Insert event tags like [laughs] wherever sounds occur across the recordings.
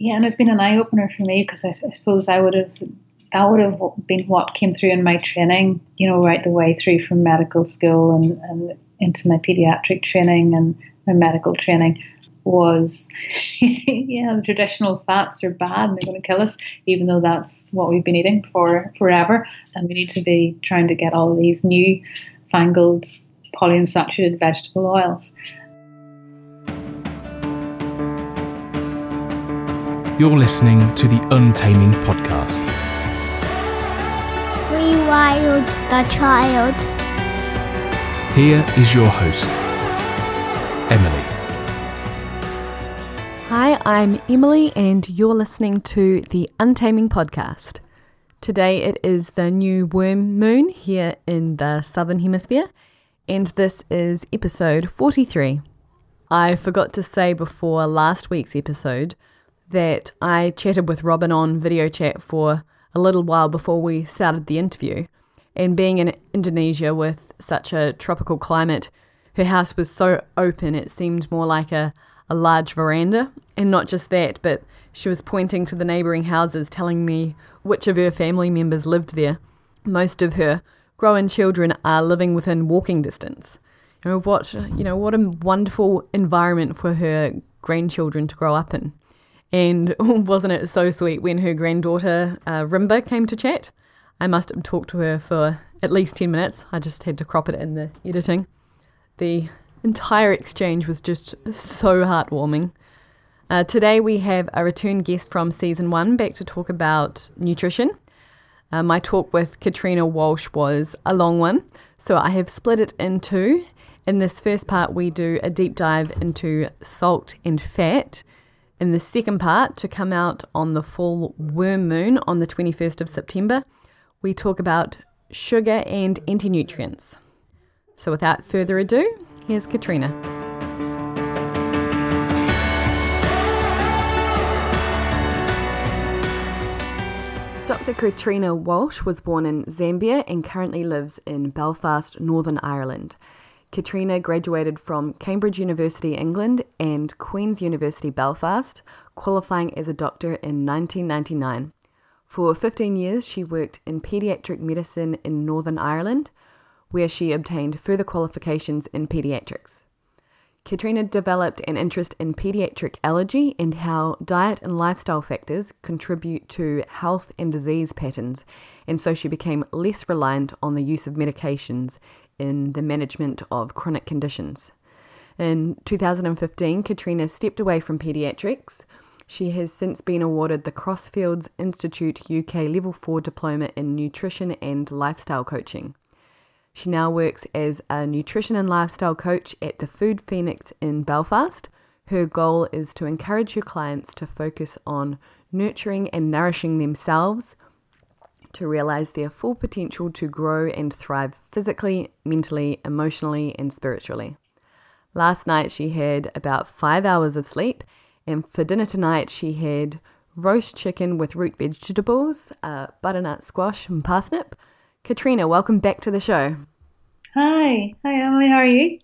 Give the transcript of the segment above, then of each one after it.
yeah, and it's been an eye opener for me because I, I suppose I would have that would have been what came through in my training, you know, right the way through from medical school and, and into my pediatric training and my medical training was, [laughs] yeah, the traditional fats are bad and they're going to kill us, even though that's what we've been eating for forever. And we need to be trying to get all these new fangled polyunsaturated vegetable oils. You're listening to the Untaming Podcast. Rewild the child. Here is your host, Emily. Hi, I'm Emily, and you're listening to the Untaming Podcast. Today it is the new worm moon here in the Southern Hemisphere, and this is episode 43. I forgot to say before last week's episode that I chatted with Robin on video chat for a little while before we started the interview. And being in Indonesia with such a tropical climate, her house was so open it seemed more like a, a large veranda. And not just that, but she was pointing to the neighbouring houses, telling me which of her family members lived there. Most of her grown children are living within walking distance. You know what? You know what a wonderful environment for her grandchildren to grow up in. And [laughs] wasn't it so sweet when her granddaughter uh, Rimba came to chat? I must have talked to her for at least 10 minutes. I just had to crop it in the editing. The entire exchange was just so heartwarming. Uh, today we have a return guest from season one back to talk about nutrition. Uh, my talk with Katrina Walsh was a long one, so I have split it in two. In this first part, we do a deep dive into salt and fat in the second part, to come out on the full worm moon on the 21st of September, we talk about sugar and anti nutrients. So, without further ado, here's Katrina. Dr. Katrina Walsh was born in Zambia and currently lives in Belfast, Northern Ireland. Katrina graduated from Cambridge University, England, and Queen's University, Belfast, qualifying as a doctor in 1999. For 15 years, she worked in paediatric medicine in Northern Ireland, where she obtained further qualifications in paediatrics. Katrina developed an interest in pediatric allergy and how diet and lifestyle factors contribute to health and disease patterns, and so she became less reliant on the use of medications in the management of chronic conditions. In 2015, Katrina stepped away from paediatrics. She has since been awarded the Crossfields Institute UK Level 4 Diploma in Nutrition and Lifestyle Coaching. She now works as a nutrition and lifestyle coach at the Food Phoenix in Belfast. Her goal is to encourage her clients to focus on nurturing and nourishing themselves to realize their full potential to grow and thrive physically, mentally, emotionally, and spiritually. Last night she had about five hours of sleep, and for dinner tonight she had roast chicken with root vegetables, uh, butternut squash, and parsnip. Katrina, welcome back to the show. Hi, hi Emily, how are you?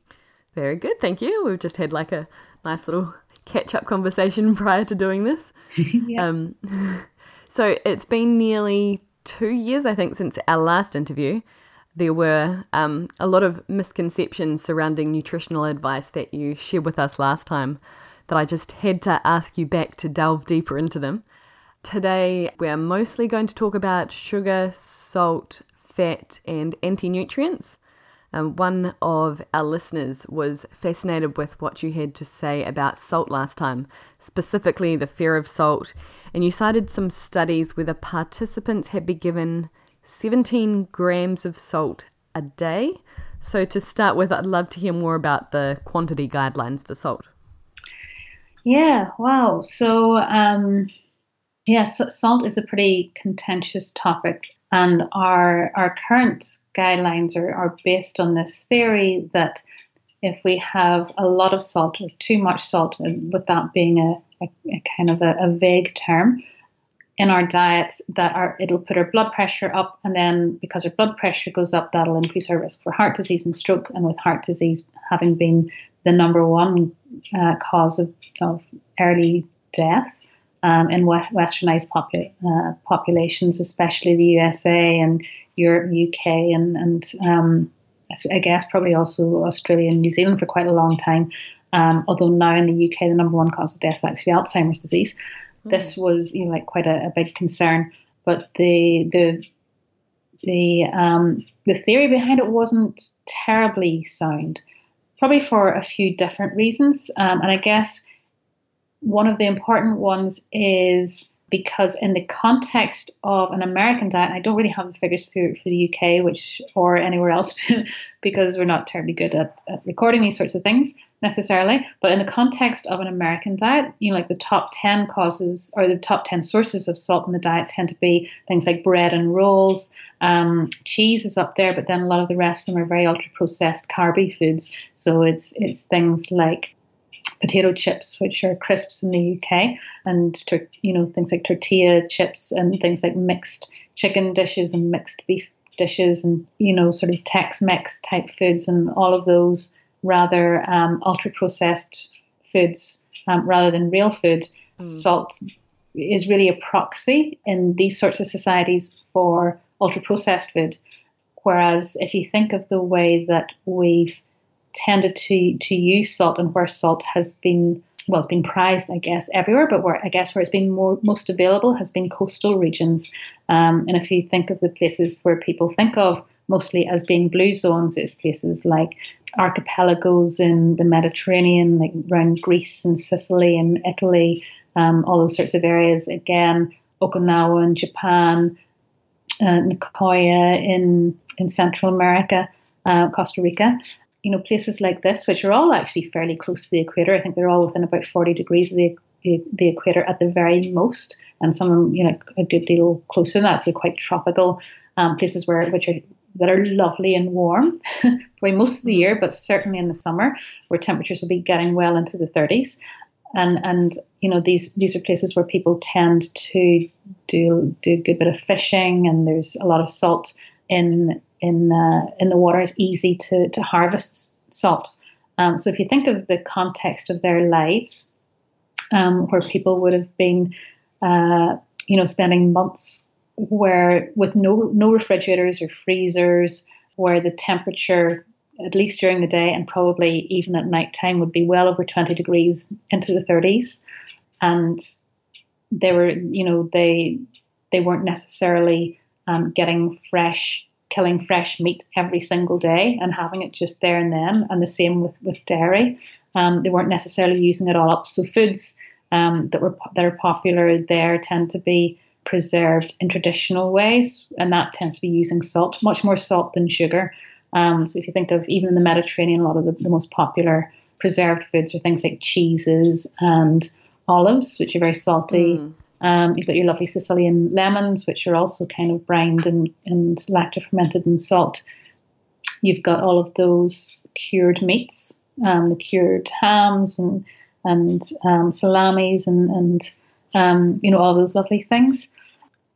Very good, thank you. We've just had like a nice little catch up conversation [laughs] prior to doing this. [laughs] yeah. um, [laughs] so it's been nearly two years, I think, since our last interview, there were um, a lot of misconceptions surrounding nutritional advice that you shared with us last time that I just had to ask you back to delve deeper into them. Today, we're mostly going to talk about sugar, salt, fat, and anti nutrients. Um, one of our listeners was fascinated with what you had to say about salt last time, specifically the fear of salt and you cited some studies where the participants had been given 17 grams of salt a day. So, to start with, I'd love to hear more about the quantity guidelines for salt. Yeah, wow. So, um, yeah, so salt is a pretty contentious topic, and our our current guidelines are, are based on this theory that if we have a lot of salt or too much salt, with that being a a, a kind of a, a, vague term in our diets that are it'll put our blood pressure up and then because our blood pressure goes up that'll increase our risk for heart disease and stroke and with heart disease having been the number one uh, cause of, of early death um, in westernized uh, populations, especially the USA and Europe, UK, and, and um, I guess probably also Australia and New Zealand for quite a long time. Um, although now in the UK, the number one cause of death is actually Alzheimer's disease. Mm. This was you know like quite a, a big concern, but the the the um, the theory behind it wasn't terribly sound, probably for a few different reasons. Um, and I guess one of the important ones is because in the context of an American diet, I don't really have the figures for, for the UK, which or anywhere else, [laughs] because we're not terribly good at, at, recording these sorts of things necessarily. But in the context of an American diet, you know, like the top ten causes or the top ten sources of salt in the diet tend to be things like bread and rolls. Um, cheese is up there, but then a lot of the rest of them are very ultra processed carby foods. So it's it's things like potato chips, which are crisps in the UK, and you know things like tortilla chips and things like mixed chicken dishes and mixed beef dishes and you know sort of Tex-Mex type foods and all of those rather um, ultra processed foods um, rather than real food. Mm. Salt is really a proxy in these sorts of societies for ultra processed food. Whereas if you think of the way that we've tended to to use salt and where salt has been well, it's been prized, I guess, everywhere, but where I guess where it's been more most available has been coastal regions. Um, and if you think of the places where people think of mostly as being blue zones, it's places like archipelagos in the Mediterranean, like around Greece and Sicily and Italy, um, all those sorts of areas. Again, Okinawa in Japan, uh, Nicoya in in Central America, uh, Costa Rica you know, places like this, which are all actually fairly close to the equator. I think they're all within about 40 degrees of the, the equator at the very most, and some of them, you know, a good deal closer than that. So quite tropical um, places where which are that are lovely and warm, [laughs] probably most of the year, but certainly in the summer, where temperatures will be getting well into the 30s. And and you know these these are places where people tend to do do a good bit of fishing, and there's a lot of salt in in uh, in the water is easy to to harvest salt. Um, so if you think of the context of their lives, um, where people would have been, uh, you know, spending months where with no no refrigerators or freezers, where the temperature at least during the day and probably even at night time would be well over 20 degrees into the 30s and they were you know they they weren't necessarily um, getting fresh killing fresh meat every single day and having it just there and then. And the same with with dairy. Um, they weren't necessarily using it all up. So foods um, that were that are popular there tend to be preserved in traditional ways, and that tends to be using salt, much more salt than sugar. Um, so if you think of even in the Mediterranean, a lot of the, the most popular preserved foods are things like cheeses and olives, which are very salty. Mm. Um, you've got your lovely Sicilian lemons, which are also kind of brined and, and lacto fermented in salt. You've got all of those cured meats, um, the cured hams and and um, salamis and and um, you know all those lovely things.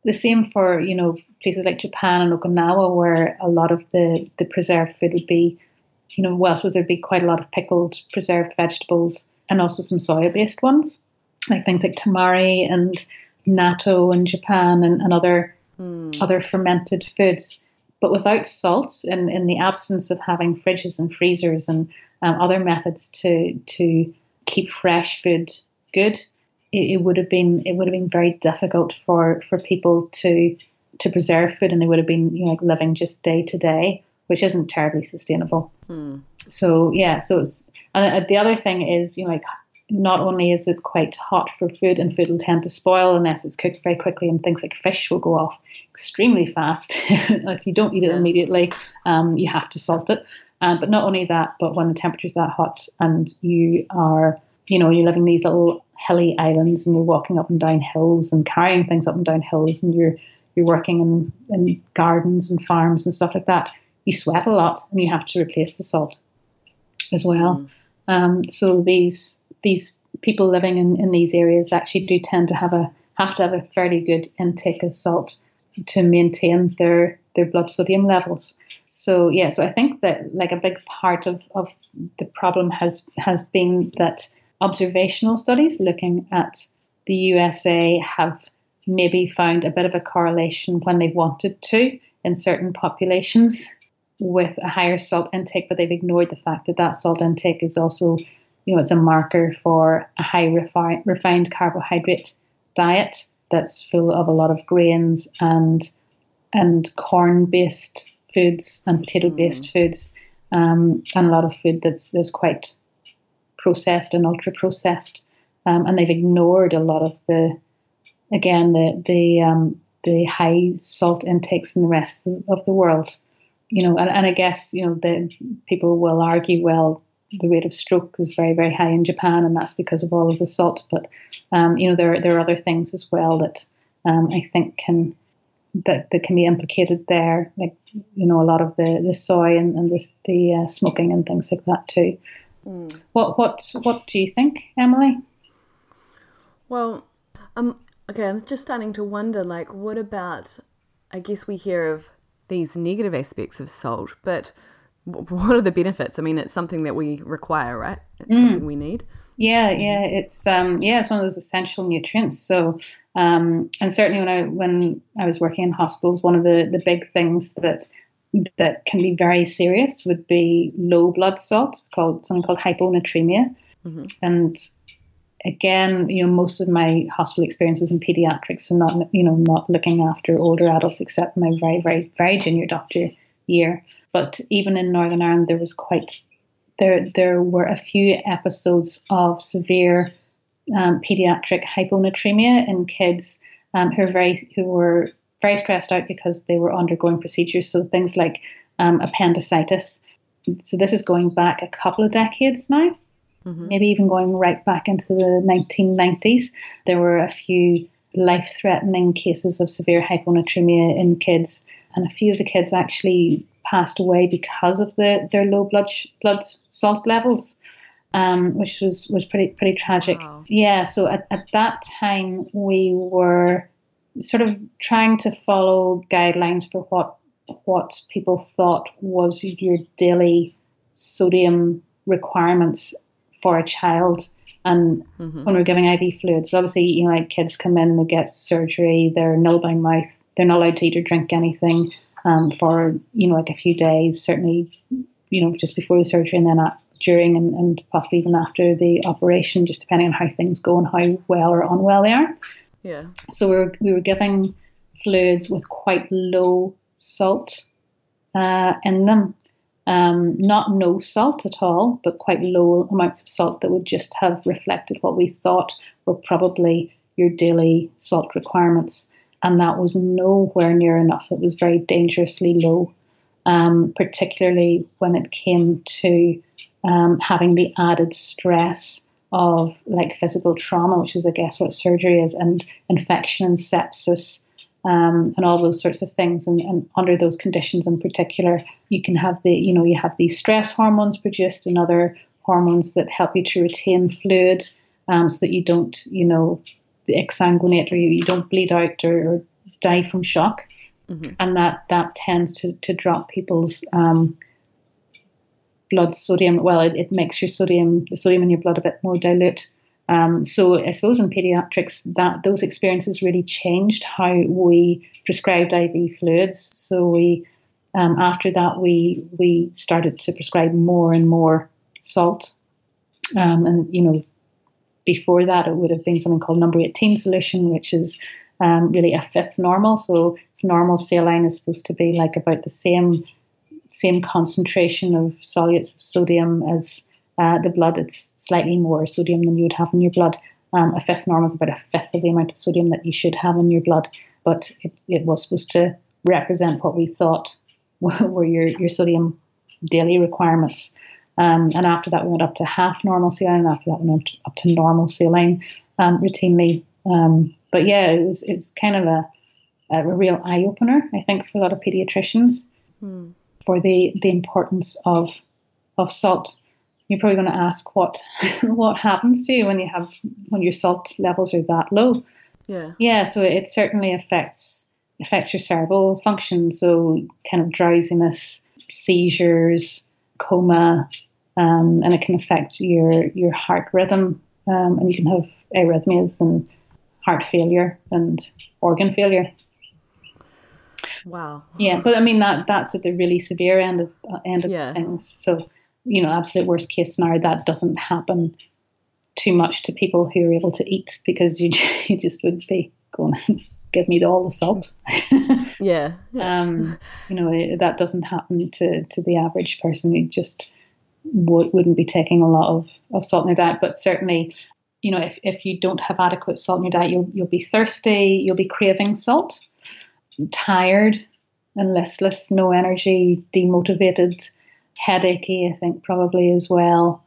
The same for you know places like Japan and Okinawa, where a lot of the the preserved food would be, you know, suppose there'd be quite a lot of pickled preserved vegetables and also some soya based ones like things like tamari and natto in Japan and, and other mm. other fermented foods. But without salt, in, in the absence of having fridges and freezers and um, other methods to to keep fresh food good, it, it, would have been it would have been very difficult for, for people to to preserve food, and they would have been you know, like living just day to day, which isn't terribly sustainable. Mm. So yeah, so it's and the other thing is you know like not only is it quite hot for food, and food will tend to spoil unless it's cooked very quickly, and things like fish will go off extremely fast. [laughs] if you don't eat it immediately, um, you have to salt it. Um, but not only that, but when the temperature's that hot and you are, you know, you're living these little hilly islands and you're walking up and down hills and carrying things up and down hills and you're you're working in, in gardens and farms and stuff like that, you sweat a lot and you have to replace the salt as well. Mm. Um, so these these people living in, in these areas actually do tend to have a have to have a fairly good intake of salt to maintain their their blood sodium levels. So yeah, so I think that like a big part of, of the problem has has been that observational studies looking at the USA have maybe found a bit of a correlation when they've wanted to in certain populations with a higher salt intake, but they've ignored the fact that that salt intake is also, you know, it's a marker for a high refi- refined carbohydrate diet that's full of a lot of grains and and corn based foods and potato based mm. foods, um, and a lot of food that's that's quite processed and ultra processed. Um, and they've ignored a lot of the, again, the the um, the high salt intakes in the rest of the world. You know, and, and I guess you know the people will argue, well, the rate of stroke is very very high in Japan, and that's because of all of the salt. But um, you know, there there are other things as well that um, I think can that, that can be implicated there, like you know a lot of the, the soy and, and the, the uh, smoking and things like that too. Mm. What what what do you think, Emily? Well, um, okay, I'm just starting to wonder, like, what about? I guess we hear of these negative aspects of salt, but what are the benefits? I mean, it's something that we require, right? It's mm. something we need. Yeah, yeah, it's um, yeah, it's one of those essential nutrients. So, um, and certainly when I when I was working in hospitals, one of the the big things that that can be very serious would be low blood salt. It's called something called hyponatremia, mm-hmm. and again, you know, most of my hospital experiences in pediatrics, so not you know not looking after older adults except my very very very junior doctor year. But even in Northern Ireland, there was quite there there were a few episodes of severe um, pediatric hyponatremia in kids um, who are very who were very stressed out because they were undergoing procedures. So things like um, appendicitis. So this is going back a couple of decades now, mm-hmm. maybe even going right back into the 1990s. There were a few life-threatening cases of severe hyponatremia in kids, and a few of the kids actually passed away because of the, their low blood blood salt levels, um, which was, was pretty pretty tragic. Wow. Yeah, so at, at that time we were sort of trying to follow guidelines for what what people thought was your daily sodium requirements for a child. And mm-hmm. when we're giving IV fluids, obviously, you know, like kids come in, they get surgery, they're nil by mouth, they're not allowed to eat or drink anything um, for you know like a few days, certainly you know just before the surgery and then at, during and, and possibly even after the operation, just depending on how things go and how well or unwell they are. Yeah. So we were we were giving fluids with quite low salt uh, in them. Um, not no salt at all, but quite low amounts of salt that would just have reflected what we thought were probably your daily salt requirements and that was nowhere near enough. It was very dangerously low, um, particularly when it came to um, having the added stress of like physical trauma, which is, I guess, what surgery is, and infection and sepsis. Um, and all those sorts of things. And, and, under those conditions in particular, you can have the, you know, you have these stress hormones produced and other hormones that help you to retain fluid um, so that you don't, you know, exsanguinate or you, you don't bleed out or, or die from shock. Mm-hmm. And that, that tends to, to drop people's um, blood sodium. Well, it, it makes your sodium, the sodium in your blood a bit more dilute. Um, so I suppose in pediatrics, that those experiences really changed how we prescribed IV fluids. So we, um, after that, we we started to prescribe more and more salt, um, and you know before that, it would have been something called number 18 solution, which is um, really a fifth normal. So normal saline is supposed to be like about the same same concentration of solutes of sodium as uh, the blood. It's slightly more sodium than you would have in your blood. Um, a fifth normal is about a fifth of the amount of sodium that you should have in your blood, but it, it was supposed to represent what we thought [laughs] were your, your sodium daily requirements. Um, and after that, we went up to half normal saline. And after that, we went up to normal saline um, routinely. Um, but yeah, it was it was kind of a, a real eye opener, I think, for a lot of pediatricians hmm. for the the importance of of salt. You're probably going to ask what [laughs] what happens to you when you have when your salt levels are that low. Yeah. Yeah. So it certainly affects affects your cerebral function. So kind of drowsiness, seizures, coma, um, and it can affect your your heart rhythm, um, and you can have arrhythmias and heart failure and organ failure. Wow. Yeah, but I mean that that's at the really severe end of uh, end of Yeah. things. So, you know, absolute worst case scenario that doesn't happen too much to people who are able to eat because you [laughs] you just would be going [laughs] give me all the salt. Yeah. [laughs] um, you know, that doesn't happen to to the average person who just would, wouldn't be taking a lot of, of salt in their diet. But certainly, you know, if, if you don't have adequate salt in your diet, you'll you'll be thirsty, you'll be craving salt, tired and listless, no energy, demotivated, headachy, I think probably as well.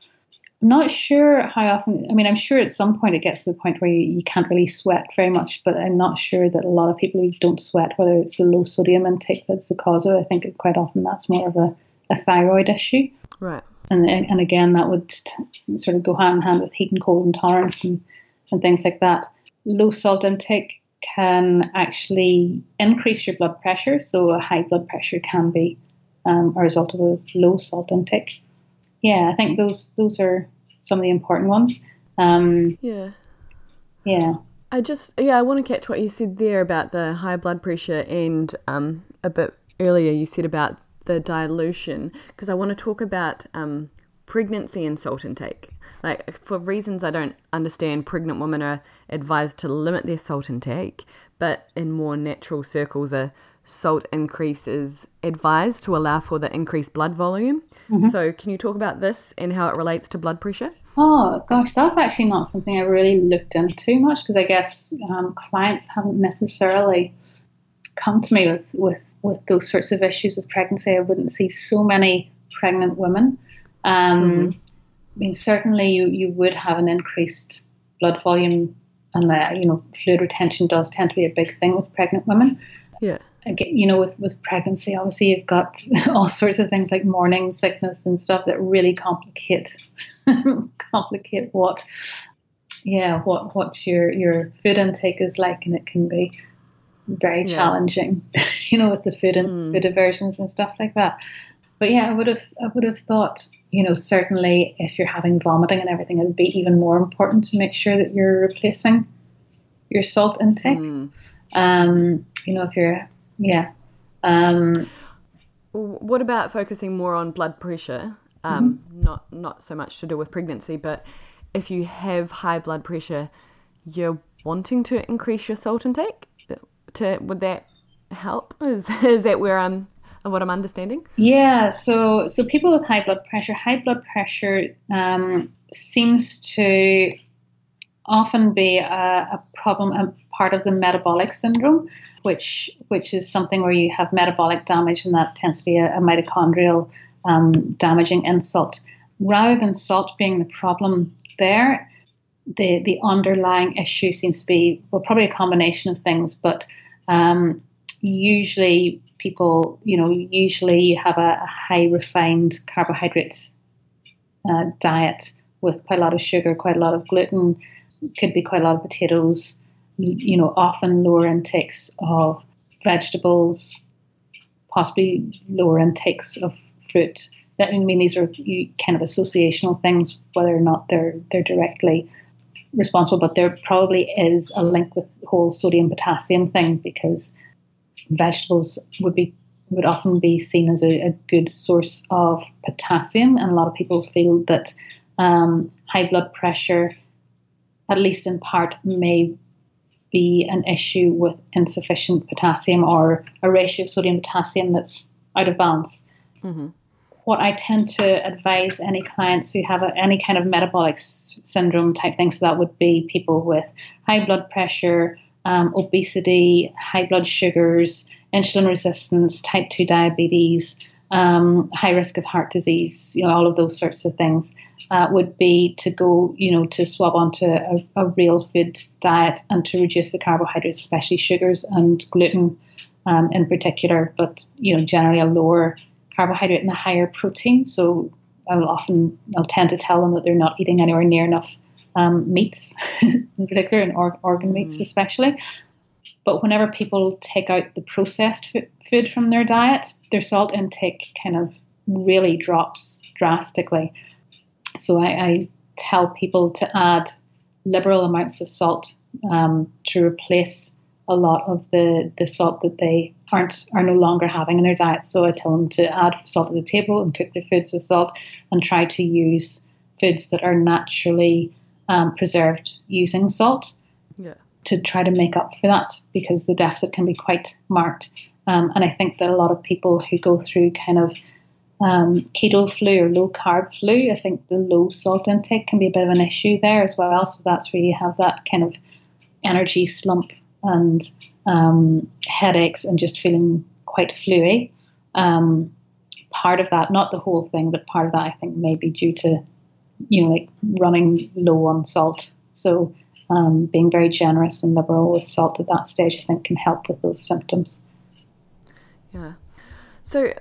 I'm not sure how often, I mean, I'm sure at some point it gets to the point where you, you can't really sweat very much, but I'm not sure that a lot of people who don't sweat, whether it's a low sodium intake that's the cause of it, I think quite often that's more of a, a thyroid issue. Right. And, and again, that would sort of go hand in hand with heat and cold intolerance and, and things like that. Low salt intake can actually increase your blood pressure, so a high blood pressure can be um, a result of a low salt intake. Yeah, I think those those are some of the important ones. Um, Yeah. yeah, I just yeah, I want to catch what you said there about the high blood pressure and um, a bit earlier you said about the dilution because I want to talk about um, pregnancy and salt intake. Like for reasons I don't understand, pregnant women are advised to limit their salt intake, but in more natural circles, a salt increase is advised to allow for the increased blood volume. So, can you talk about this and how it relates to blood pressure? Oh gosh, that's actually not something I really looked into much because I guess um, clients haven't necessarily come to me with, with, with those sorts of issues of pregnancy. I wouldn't see so many pregnant women. Um, I mean, certainly you, you would have an increased blood volume, and uh, you know, fluid retention does tend to be a big thing with pregnant women Yeah. again, you know, with, with pregnancy, obviously you've got [laughs] all sorts of things like morning sickness and stuff that really complicate [laughs] complicate what yeah, what what your your food intake is like and it can be very Yeah. challenging, [laughs] you know, with the food and food aversions and stuff like that. But yeah, I would have I would have thought, you know, certainly if you're having vomiting and everything, it would be even more important to make sure that you're replacing your salt intake. Um, you know, if you're yeah. Um, What about focusing more on blood pressure? Um, Not not so much to do with pregnancy, but if you have high blood pressure, you're wanting to increase your salt intake. To would that help? [laughs] Is is that where I'm what I'm understanding? Yeah, so so people with high blood pressure, high blood pressure um, seems to often be a, a problem, a part of the metabolic syndrome, which which is something where you have metabolic damage, and that tends to be a, a mitochondrial um, damaging insult. Rather than salt being the problem there, the the underlying issue seems to be well, probably a combination of things, but um, usually people, you know, usually have a, a high refined carbohydrate uh, diet with quite a lot of sugar, quite a lot of gluten, could be quite a lot of potatoes, you, know, often lower intakes of vegetables, possibly lower intakes of fruit. That I mean, these are kind of associational things, whether or not they're they're directly responsible, but there probably is a link with the whole sodium potassium thing because vegetables would be would often be seen as a, a good source of potassium, and a lot of people feel that um, high blood pressure, at least in part, may be an issue with insufficient potassium or a ratio of sodium potassium that's out of balance. What I tend to advise any clients who have a, any kind of metabolic s- syndrome type thing, so that would be people with high blood pressure, um, obesity, high blood sugars, insulin resistance, type 2 diabetes, um, high risk of heart disease, you know, all of those sorts of things, uh, would be to go, you know, to swab onto a, a real food diet and to reduce the carbohydrates, especially sugars and gluten um, in particular, but, you know, generally a lower carbohydrate and a higher protein. So I'll often, I'll tend to tell them that they're not eating anywhere near enough um, meats, [laughs] in particular, and or, organ meats especially. But whenever people take out the processed food from their diet, their salt intake kind of really drops drastically. So I, I tell people to add liberal amounts of salt um, to replace a lot of the, the salt that they aren't are no longer having in their diet. So I tell them to add salt to the table and cook their foods with salt and try to use foods that are naturally um, preserved using salt Yeah. to try to make up for that because the deficit can be quite marked. Um, and I think that a lot of people who go through kind of um, keto flu or low carb flu, I think the low salt intake can be a bit of an issue there as well. So that's where you have that kind of energy slump and um, headaches and just feeling quite fluey. Um, part of that, not the whole thing, but part of that I think may be due to, you know, like running low on salt. So um, being very generous and liberal with salt at that stage, I think, can help with those symptoms. Yeah. So,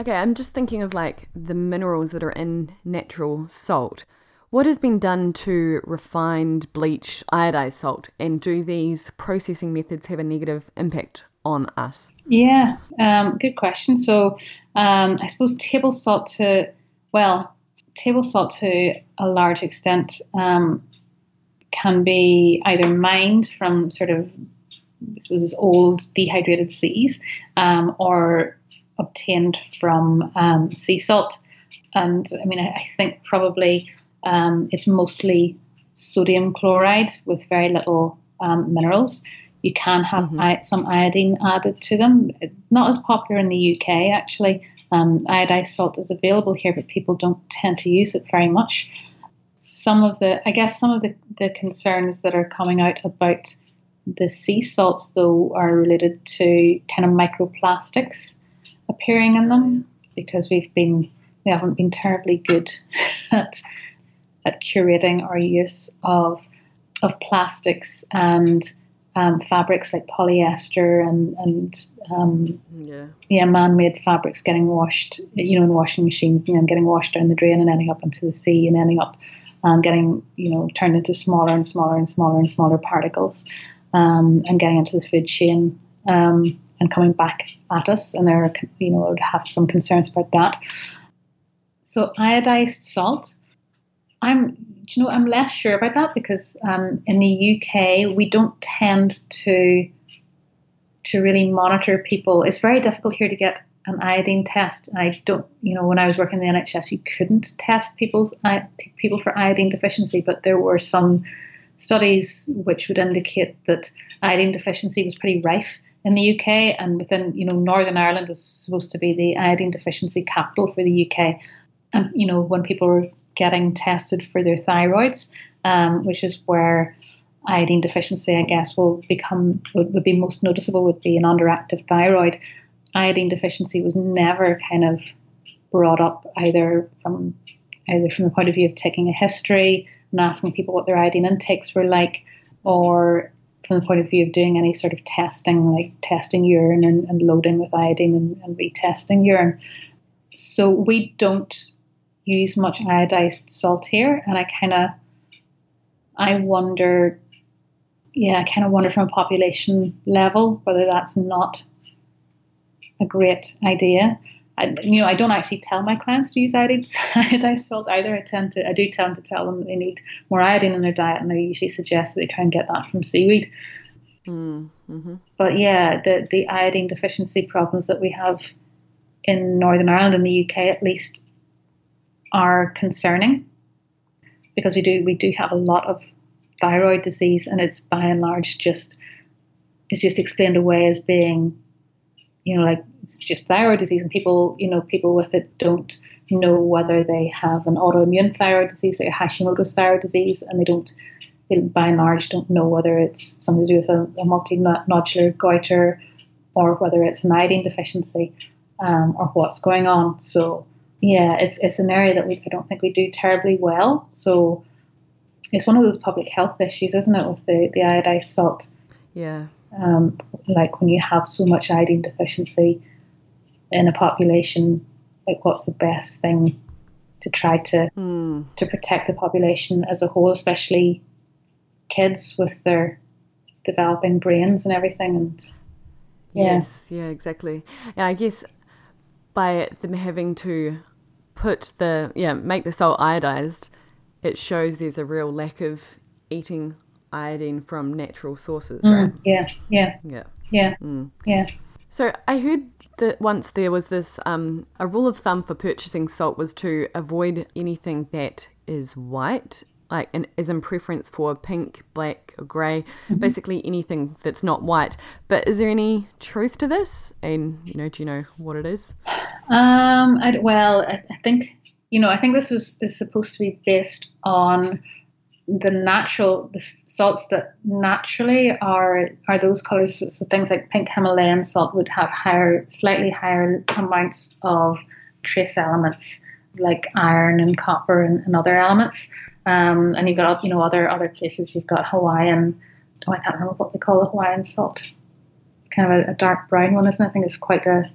okay, I'm just thinking of like the minerals that are in natural salt. What has been done to refined bleach iodized salt, and do these processing methods have a negative impact on us? Yeah, um, good question. So um, I suppose table salt to, well, table salt to a large extent um, can be either mined from sort of, I suppose, this old dehydrated seas um, or obtained from um, sea salt. And I mean, I, I think probably um, it's mostly sodium chloride with very little um, minerals. You can have Mhm. i- some iodine added to them. Not as popular in the UK, actually. Um, iodized salt is available here, but people don't tend to use it very much. Some of the, I guess, some of the, the concerns that are coming out about the sea salts, though, are related to kind of microplastics appearing in them because we've been we haven't been terribly good [laughs] at at curating our use of of plastics and um, fabrics like polyester and and um, Yeah. yeah, man-made fabrics getting washed, you know, in washing machines and then getting washed down the drain and ending up into the sea and ending up um, getting, you know, turned into smaller and smaller and smaller and smaller particles um, and getting into the food chain um, and coming back at us. And there, are, you know, I would have some concerns about that. So iodized salt, I'm, you know, I'm less sure about that because um, in the UK we don't tend to to really monitor people. It's very difficult here to get an iodine test. I don't, you know, when I was working in the NHS, you couldn't test people's people for iodine deficiency, but there were some studies which would indicate that iodine deficiency was pretty rife in the UK, and within, you know, Northern Ireland was supposed to be the iodine deficiency capital for the UK. And you know, when people were getting tested for their thyroids, um, which is where iodine deficiency, I guess, will become would, would be most noticeable would be an underactive thyroid. Iodine deficiency was never kind of brought up either from either from the point of view of taking a history and asking people what their iodine intakes were like, or from the point of view of doing any sort of testing, like testing urine and, and loading with iodine and, and retesting urine. So we don't use much iodized salt here, and I kind of I wonder, yeah, I kind of wonder from a population level whether that's not a great idea. I, you know, I don't actually tell my clients to use iodized [laughs] salt either. I tend to, I do tend to tell them they need more iodine in their diet, and I usually suggest that they try and get that from seaweed. Mm, hmm But yeah, the the iodine deficiency problems that we have in Northern Ireland and the UK at least are concerning because we do we do have a lot of thyroid disease and it's by and large just it's just explained away as being you know like it's just thyroid disease and people you know people with it don't know whether they have an autoimmune thyroid disease like Hashimoto's thyroid disease and they don't they by and large don't know whether it's something to do with a, a multinodular goiter or whether it's an iodine deficiency um, or what's going on. So yeah, it's it's an area that we I don't think we do terribly well. So it's one of those public health issues, isn't it, with the, the iodized salt? Yeah. Um, like when you have so much iodine deficiency in a population, like what's the best thing to try to Mm. to protect the population as a whole, especially kids with their developing brains and everything. And yeah, Yes, yeah, exactly. And I guess by them having to put the yeah make the salt iodized, it shows there's a real lack of eating iodine from natural sources, Mm, right? yeah, yeah, Yeah. yeah, yeah. So I heard that once there was this um, a rule of thumb for purchasing salt was to avoid anything that is white, like and is in preference for pink, black, or gray, basically anything that's not white. But is there any truth to this? And you know, do you know what it is? Um, I, well, I, I think you know, I think this was is supposed to be based on the natural the salts that naturally are are those colors. So, so things like pink Himalayan salt would have higher, slightly higher amounts of trace elements like iron and copper and, and other elements. Um, and you've got you know other other places. You've got Hawaiian. Oh, I can't remember what they call the Hawaiian salt. It's kind of a, a dark brown one, isn't it? I think it's quite a.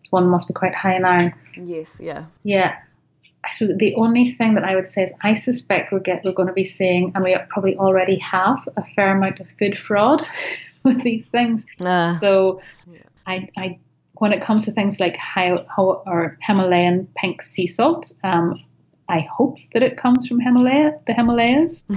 It's one must be quite high in iron. Yes, yeah. Yeah. I suppose the only thing that I would say is I suspect we're get we're going to be seeing, and we probably already have a fair amount of food fraud [laughs] with these things. Uh, So, I, I when it comes to things like high, or Himalayan pink sea salt, um, I hope that it comes from Himalaya, the Himalayas. [laughs]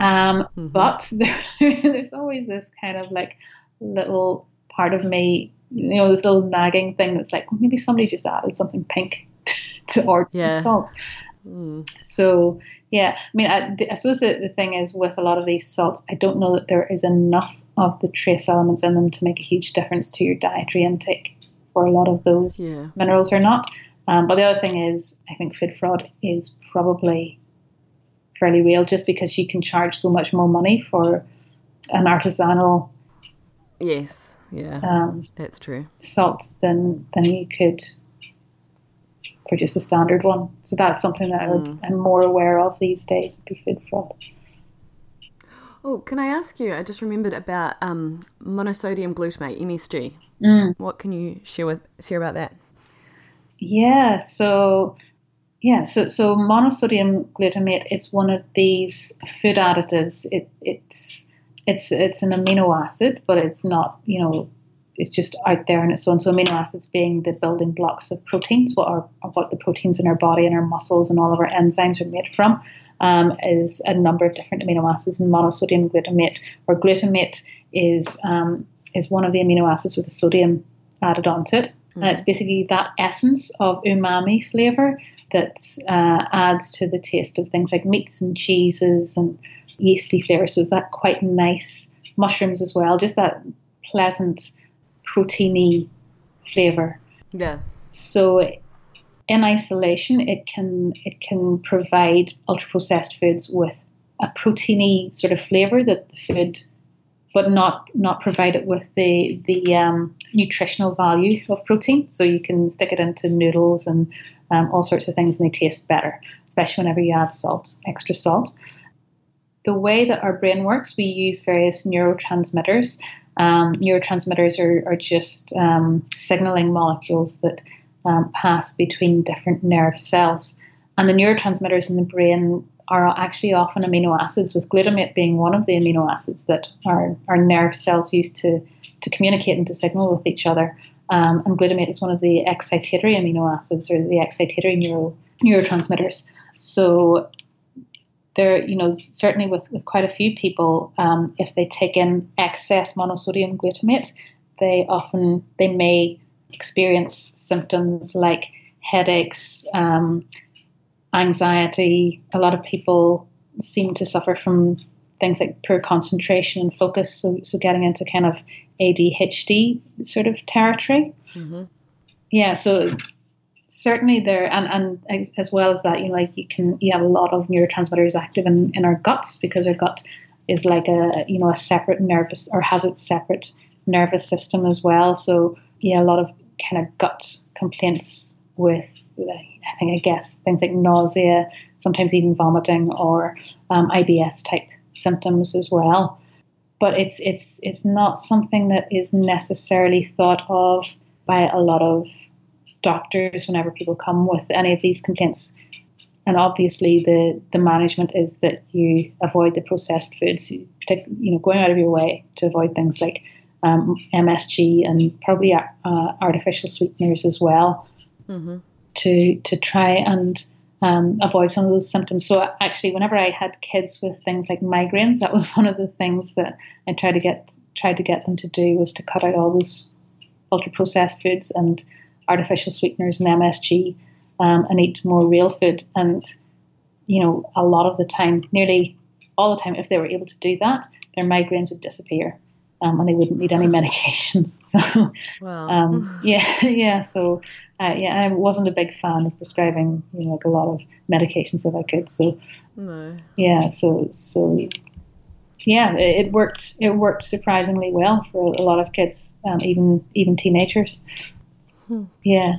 Um, But there, [laughs] there's always this kind of like little part of me, you know, this little nagging thing that's like, well, maybe somebody just added something pink [laughs] to our Yeah. salt. So yeah, I mean, I, I suppose the, the thing is with a lot of these salts, I don't know that there is enough of the trace elements in them to make a huge difference to your dietary intake for a lot of those Yeah. minerals or not. Um, but the other thing is, I think food fraud is probably fairly real just because you can charge so much more money for an artisanal yes, yeah, um, that's true. salt than than you could produce a standard one. So that's something that I would, I'm more aware of these days would be food fraud. Oh, can I ask you? I just remembered about um, monosodium glutamate (MSG). What can you share with share about that? Yeah, so yeah, so so monosodium glutamate it's one of these food additives. It it's it's it's an amino acid, but it's not, you know, it's just out there on its own. So amino acids being the building blocks of proteins, what are what the proteins in our body and our muscles and all of our enzymes are made from. Um, is a number of different amino acids, and monosodium glutamate or glutamate is um, is one of the amino acids with the sodium added onto it, and it's basically that essence of umami flavor that uh, adds to the taste of things like meats and cheeses and yeasty flavor. So it's that quite nice mushrooms as well, just that pleasant proteiny flavor. Yeah, So in isolation, it can it can provide ultra processed foods with a proteiny sort of flavor that the food, but not not provide it with the the um, nutritional value of protein. So you can stick it into noodles and um, all sorts of things, and they taste better, especially whenever you add salt, extra salt. The way that our brain works, we use various neurotransmitters. Um, neurotransmitters are, are just um, signaling molecules that um, pass between different nerve cells. And the neurotransmitters in the brain are actually often amino acids, with glutamate being one of the amino acids that our, our nerve cells use to, to communicate and to signal with each other. Um, and glutamate is one of the excitatory amino acids or the excitatory neuro, neurotransmitters. So there, you know, certainly with, with quite a few people, um, if they take in excess monosodium glutamate, they often they may experience symptoms like headaches, um, anxiety. A lot of people seem to suffer from things like poor concentration and focus. So, so getting into kind of ADHD sort of territory. Mm-hmm. Yeah. So certainly there, and and as, well as that, you know, like you can you have a lot of neurotransmitters active in, in our guts because our gut is like a you know a separate nervous or has its separate nervous system as well. So yeah, a lot of kind of gut complaints with like, I think I guess things like nausea, sometimes even vomiting or um, IBS type symptoms as well. But it's it's it's not something that is necessarily thought of by a lot of doctors whenever people come with any of these complaints. And obviously, the, the management is that you avoid the processed foods, you, you know, going out of your way to avoid things like um, MSG and probably uh, artificial sweeteners as well, to to try and um, avoid some of those symptoms. So actually, whenever I had kids with things like migraines, that was [laughs] one of the things that I tried to get tried to get them to do was to cut out all those ultra processed foods and artificial sweeteners and MSG, um, and eat more real food. And you know, a lot of the time, nearly all the time, if they were able to do that, their migraines would disappear. Um, and they wouldn't need any [laughs] medications. So, Wow. um, [laughs] yeah, yeah. So, uh, yeah, I wasn't a big fan of prescribing, you know, like a lot of medications if I could. So, no. yeah, so so yeah, it, it worked. It worked surprisingly well for a lot of kids, um, even even teenagers. Yeah,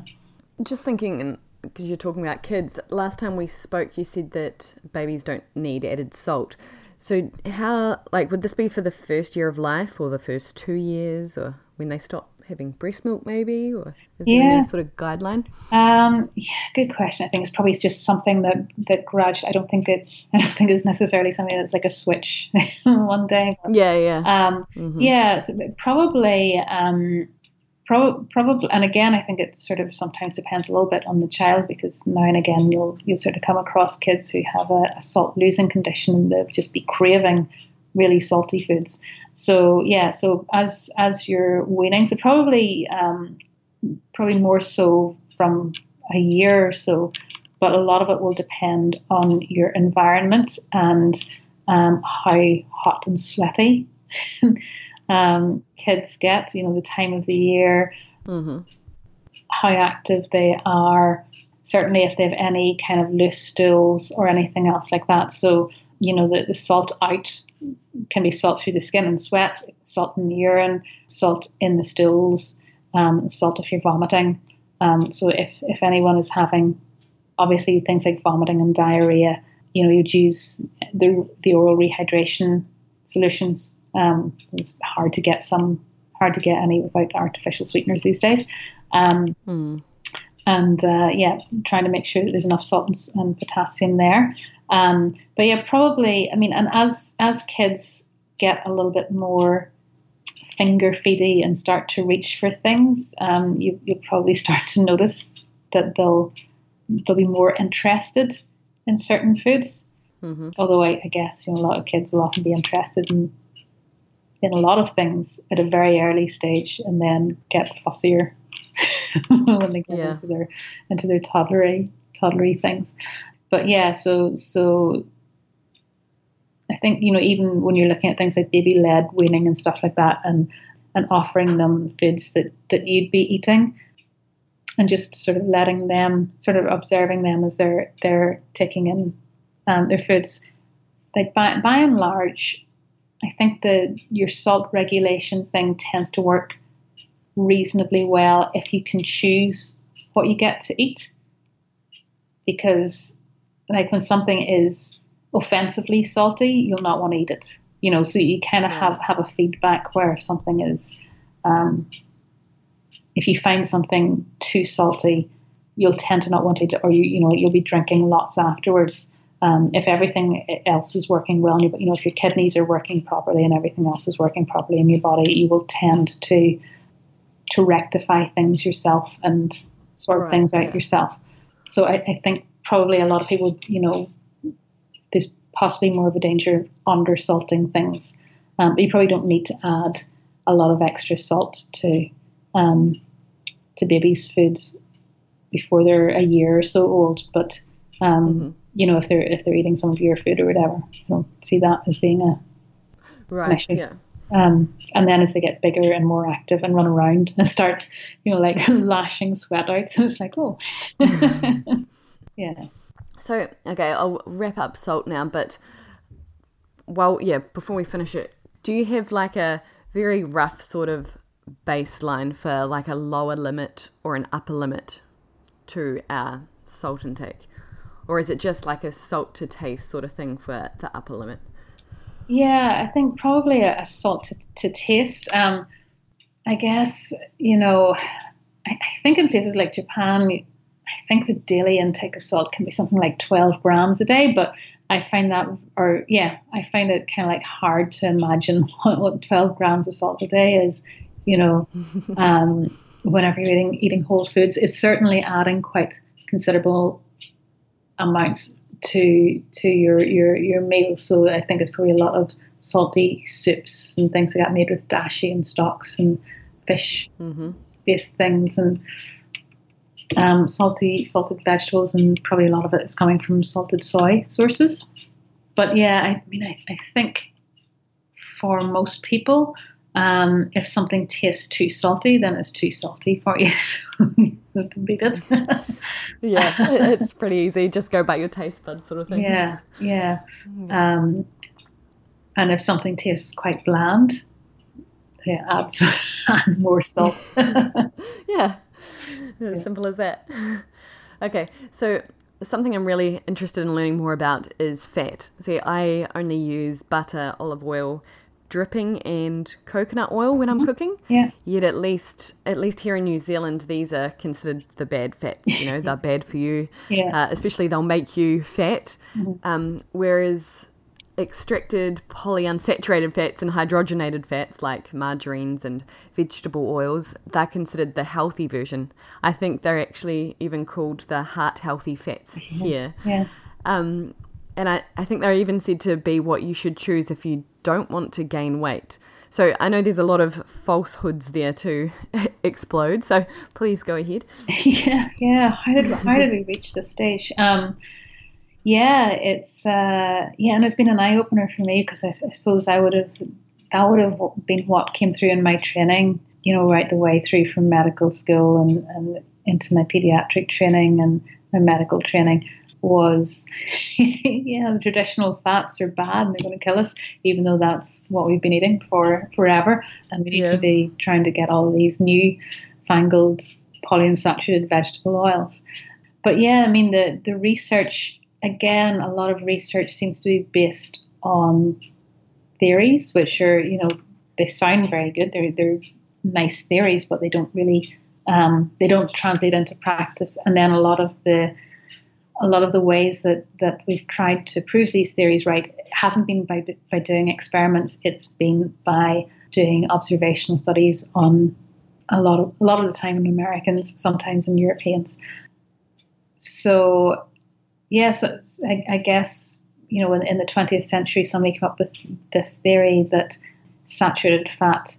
Just thinking, because you're talking about kids, last time we spoke, you said that babies don't need added salt. So, how, like, would this be for the first year of life or the first two years or when they stop having breast milk, maybe? Or is there Yeah. any sort of guideline? um, yeah, good question. I think it's probably just something that that grudge. I don't think it's. [laughs] I don't think it's necessarily something that's like a switch [laughs] one day. Yeah, yeah. Um, Yeah, so probably, um, pro- probably, and again, I think it sort of sometimes depends a little bit on the child because now and again you'll you'll sort of come across kids who have a, a salt losing condition and they'll just be craving really salty foods. So yeah, so as as you're weaning, so probably um, probably more so from a year or so, but a lot of it will depend on your environment and um, how hot and sweaty [laughs] um, kids get, you know, the time of the year, mm-hmm. how active they are, certainly if they have any kind of loose stools or anything else like that. So, you know, the, the salt out can be salt through the skin and sweat, salt in the urine, salt in the stools, um, salt if you're vomiting. Um, so if, if anyone is having obviously things like vomiting and diarrhea, you know, you'd use the, the oral rehydration solutions. Um, it's hard to get some, hard to get any without artificial sweeteners these days. Mm. And uh, yeah, trying to make sure that there's enough salt and, and potassium there. Um, but yeah, probably. I mean, and as as kids get a little bit more finger feedy and start to reach for things, um, you you'll probably [laughs] start to notice that they'll they'll be more interested in certain foods. hmm Although I, I guess you know a lot of kids will often be interested in in a lot of things at a very early stage and then get fussier [laughs] when they get Yeah. into their into their toddlery toddlery things. But yeah, so so I think you know even when you're looking at things like baby led weaning and stuff like that, and and offering them foods that that you'd be eating, and just sort of letting them sort of observing them as they're they're taking in um, their foods. Like by by and large, I think the your salt regulation thing tends to work reasonably well if you can choose what you get to eat. Because like when something is offensively salty, you'll not want to eat it. You know, so you kind of Yeah. have have a feedback where if something is, um, if you find something too salty, you'll tend to not want to eat it, or you you know you'll be drinking lots afterwards. Um, if everything else is working well, and you, you know if your kidneys are working properly and everything else is working properly in your body, you will tend to to rectify things yourself and sort Right, things out yeah. yourself. So I, I think probably a lot of people, you know, there's possibly more of a danger of under salting things. Um, but you probably don't need to add a lot of extra salt to um, to babies' food before they're a year or so old. But um, Mhm. you know, if they're if they're eating some of your food or whatever, I don't see that as being a Right, yeah. Um, and then as they get bigger and more active and run around [laughs] and start, you know, like [laughs] lashing sweat out, so it's like, oh, [laughs] yeah. So, okay, I'll wrap up salt now, but well, yeah, before we finish it, do you have like a very rough sort of baseline for like a lower limit or an upper limit to our salt intake? Or is it just like a salt to taste sort of thing for the upper limit? Yeah, I think probably a, a salt to, to taste. Um, I guess, you know, I, I think in places like Japan, I think the daily intake of salt can be something like 12 grams a day, but I find that, or yeah, I find it kind of like hard to imagine [laughs] what, what 12 grams of salt a day is, you know, [laughs] um, whenever you're eating, eating whole foods. It's certainly adding quite considerable amounts to to your your your meals. So I think it's probably a lot of salty soups and things that that made with dashi and stocks and fish Mm-hmm. based things and um, salty salted vegetables and probably a lot of it is coming from salted soy sources. But yeah, I mean I, I think for most people, um, if something tastes too salty, then it's too salty for you. [laughs] Can [laughs] beat it. Yeah, it's pretty easy. Just go by your taste buds, sort of thing. yeah, yeah. Um, and if something tastes quite bland, yeah, add, add more salt. [laughs] Yeah, as simple as that. [laughs] Okay, so something I'm really interested in learning more about is fat. See, I only use butter, olive oil, dripping, and coconut oil when I'm cooking. yeah. Yet at least, at least here in New Zealand, these are considered the bad fats. You know, they're [laughs] bad for you. Yeah. Uh, especially, they'll make you fat. Um, whereas extracted polyunsaturated fats and hydrogenated fats like margarines and vegetable oils, they're considered the healthy version. I think they're actually even called the heart healthy fats [laughs] here. Yeah. Um, and I, I think they're even said to be what you should choose if you don't want to gain weight. So I know there's a lot of falsehoods there to [laughs] explode. So please go ahead. [laughs] yeah, yeah. How did how did we reach this stage? Um, yeah, it's uh, yeah, and it's been an eye opener for me because I, I suppose I would have that would have been what came through in my training. You know, right the way through from medical school and, and into my pediatric training and my medical training was [laughs] yeah the traditional fats are bad and they're going to kill us even though that's what we've been eating for forever. And we need Yeah. to be trying to get all these new fangled polyunsaturated vegetable oils. But yeah i mean the the research again a lot of research seems to be based on theories which are you know they sound very good. They're they're nice theories but they don't really um, they don't translate into practice. And then a lot of the a lot of the ways that, that we've tried to prove these theories right hasn't been by, by doing experiments, it's been by doing observational studies on a lot of a lot of the time in Americans, sometimes in Europeans. So, yes, I, I guess you know in, in the 20th century, somebody came up with this theory that saturated fat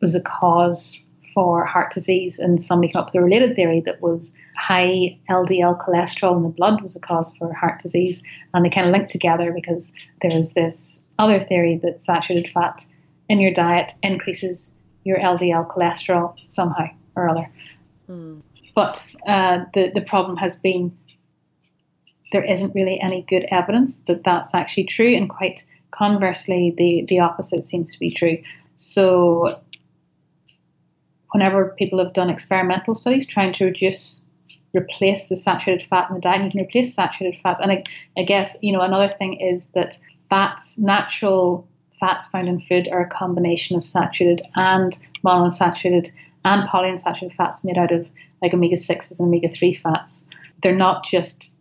was a cause for heart disease, and somebody came up with a related theory that was high LDL cholesterol in the blood was a cause for heart disease, and they kind of linked together because there's this other theory that saturated fat in your diet increases your LDL cholesterol somehow or other. But uh, the the problem has been there isn't really any good evidence that that's actually true, and quite conversely, the the opposite seems to be true. So whenever people have done experimental studies trying to reduce replace the saturated fat in the diet, you can replace saturated fats. And I, I guess you know another thing is that fats, natural fats found in food, are a combination of saturated and monounsaturated and polyunsaturated fats made out of like omega sixes and omega three fats. They're not just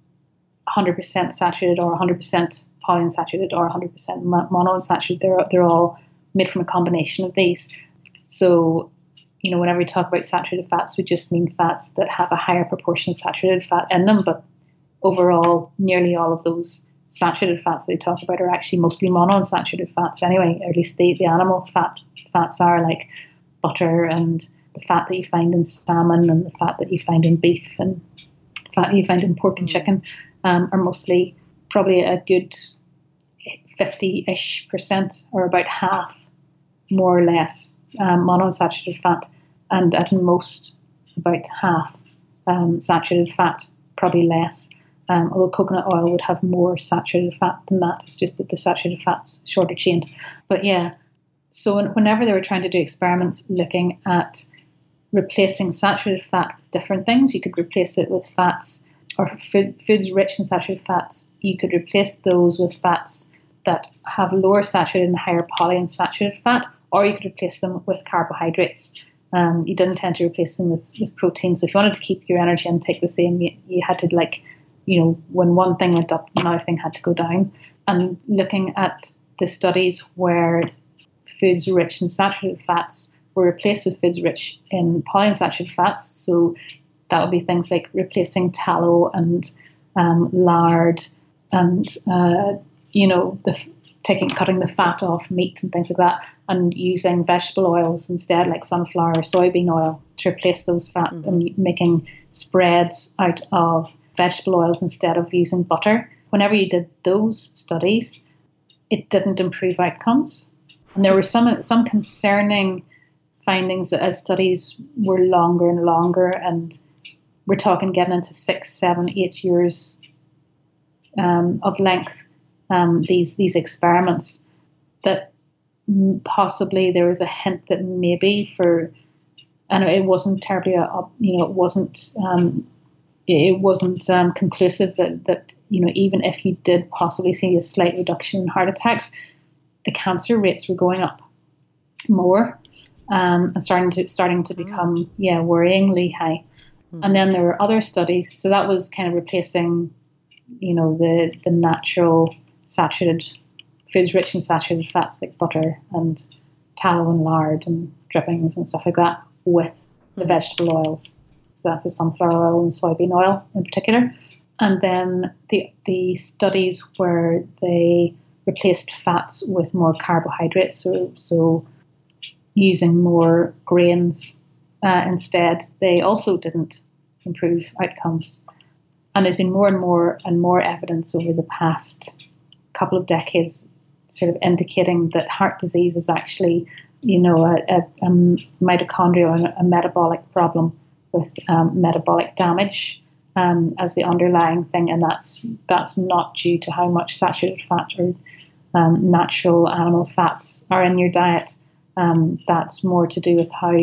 100% saturated or 100% polyunsaturated or 100% mo- monounsaturated. They're they're all made from a combination of these. So you know, whenever we talk about saturated fats, we just mean fats that have a higher proportion of saturated fat in them. But overall, nearly all of those saturated fats that they talk about are actually mostly monounsaturated fats anyway, or at least the, the animal fat fats are like butter and the fat that you find in salmon and the fat that you find in beef and fat that you find in pork and chicken um, are mostly probably a good 50-ish percent or about half more or less um, monounsaturated fat, and at most about half um, saturated fat, probably less. Um, although coconut oil would have more saturated fat than that, it's just that the saturated fat's shorter chained. But yeah, so whenever they were trying to do experiments looking at replacing saturated fat with different things, you could replace it with fats or food, foods rich in saturated fats. You could replace those with fats that have lower saturated and higher polyunsaturated fat, or you could replace them with carbohydrates. Um, you didn't tend to replace them with, with protein. So if you wanted to keep your energy intake the same, you, you had to like, you know, when one thing went up, another thing had to go down. And looking at the studies where foods rich in saturated fats were replaced with foods rich in polyunsaturated fats, so that would be things like replacing tallow and um, lard, and uh, you know the taking cutting the fat off meat and things like that, and using vegetable oils instead, like sunflower or soybean oil, to replace those fats, mm-hmm. and making spreads out of vegetable oils instead of using butter. Whenever you did those studies, it didn't improve outcomes, and there were some some concerning findings that as studies were longer and longer, and we're talking getting into six, seven, eight years um, of length um, these these experiments that possibly there was a hint that maybe for and it wasn't terribly a, you know it wasn't um, it wasn't um, conclusive that, that you know even if you did possibly see a slight reduction in heart attacks the cancer rates were going up more um, and starting to starting to mm. become yeah worryingly high mm. and then there were other studies so that was kind of replacing you know the the natural saturated foods rich in saturated fats like butter and tallow and lard and drippings and stuff like that with the hmm. vegetable oils. So that's the sunflower oil and soybean oil in particular. And then the the studies where they replaced fats with more carbohydrates, so so using more grains uh, instead, they also didn't improve outcomes. And there's been more and more and more evidence over the past couple of decades sort of indicating that heart disease is actually, you know, a, a, a mitochondrial a metabolic problem with um, metabolic damage um, as the underlying thing, and that's that's not due to how much saturated fat or um, natural animal fats are in your diet. Um, that's more to do with how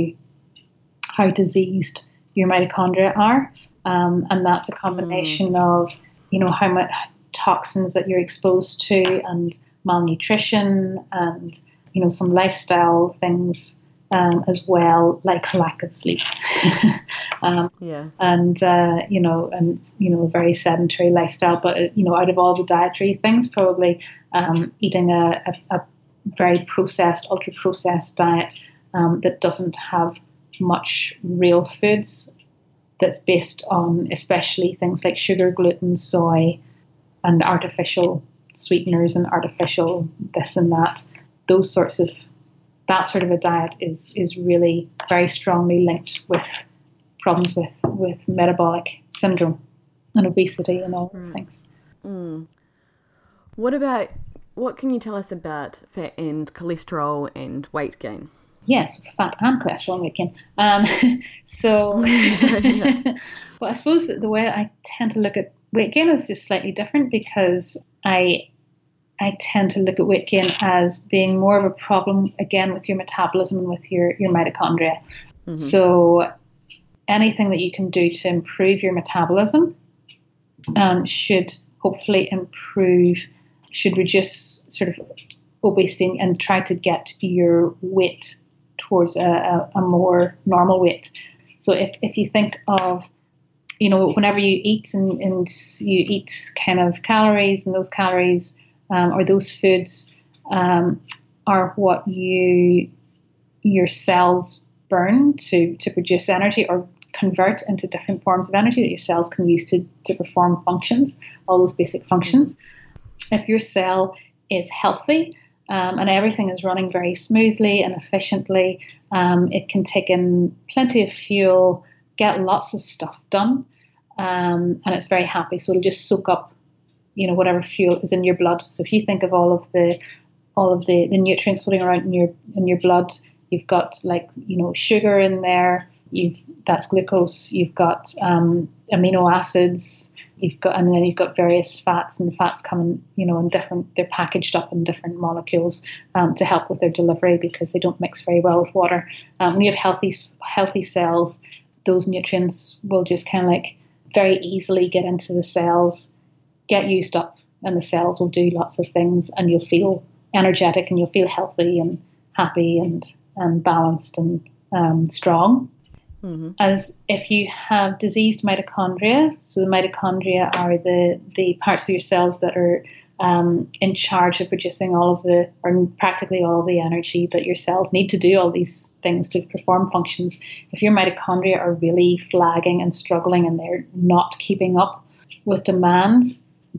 how diseased your mitochondria are, um, and that's a combination mm. of you know how much toxins that you're exposed to and malnutrition and you know some lifestyle things um, as well, like lack of sleep. [laughs] um, yeah. And uh, you know, and you know, a very sedentary lifestyle. But uh, you know, out of all the dietary things, probably um, eating a, a, a, very processed, ultra processed diet um, that doesn't have much real foods. That's based on especially things like sugar, gluten, soy, and artificial sweeteners and artificial this and that. Those sorts of that sort of a diet is is really very strongly linked with problems with with metabolic syndrome and obesity and all those mm. things. Mm. What about what can you tell us about fat and cholesterol and weight gain? Yes, fat and cholesterol and weight gain. Um, [laughs] so, [laughs] [laughs] well, I suppose the way I tend to look at weight gain is just slightly different because I I tend to look at weight gain as being more of a problem again with your metabolism and with your, your mitochondria. Mm-hmm. So anything that you can do to improve your metabolism um, should hopefully improve, should reduce sort of obesity and try to get your weight towards a, a, a more normal weight. So if, if you think of you know, whenever you eat and, and you eat kind of calories, and those calories um, or those foods um, are what you your cells burn to to produce energy or convert into different forms of energy that your cells can use to, to perform functions, all those basic functions. If your cell is healthy um, and everything is running very smoothly and efficiently, um, it can take in plenty of fuel get lots of stuff done, um, and it's very happy. So it'll just soak up, you know, whatever fuel is in your blood. So if you think of all of the all of the, the nutrients floating around in your in your blood, you've got like you know sugar in there. You've that's glucose. You've got um, amino acids. You've got and then you've got various fats, and the fats come in you know in different. They're packaged up in different molecules um, to help with their delivery because they don't mix very well with water. Um, when you have healthy healthy cells, those nutrients will just kind of like very easily get into the cells, get used up, and the cells will do lots of things, and you'll feel energetic and you'll feel healthy and happy and, and balanced and um, strong. Mm-hmm. As if you have diseased mitochondria, so the mitochondria are the, the parts of your cells that are um, in charge of producing all of the, or practically all of the energy that your cells need to do all these things to perform functions. If your mitochondria are really flagging and struggling and they're not keeping up with demand,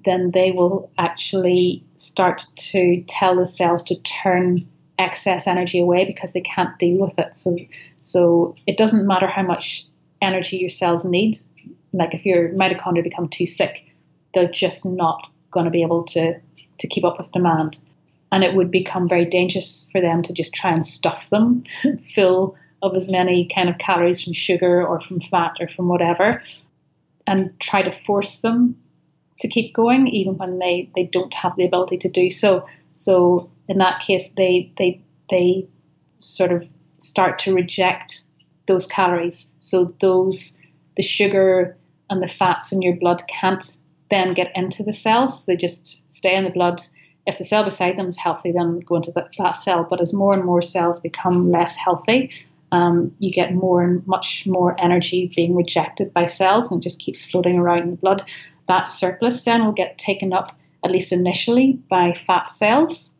then they will actually start to tell the cells to turn excess energy away because they can't deal with it. So, so it doesn't matter how much energy your cells need. Like if your mitochondria become too sick, they're just not going to be able to to keep up with demand, and it would become very dangerous for them to just try and stuff them [laughs] full of as many kind of calories from sugar or from fat or from whatever, and try to force them to keep going even when they, they don't have the ability to do so. So in that case, they they they sort of start to reject those calories. So those the sugar and the fats in your blood can't then get into the cells. So they just stay in the blood. If the cell beside them is healthy, then go into that, that cell. But as more and more cells become less healthy, um, you get more and much more energy being rejected by cells and it just keeps floating around in the blood. That surplus then will get taken up, at least initially, by fat cells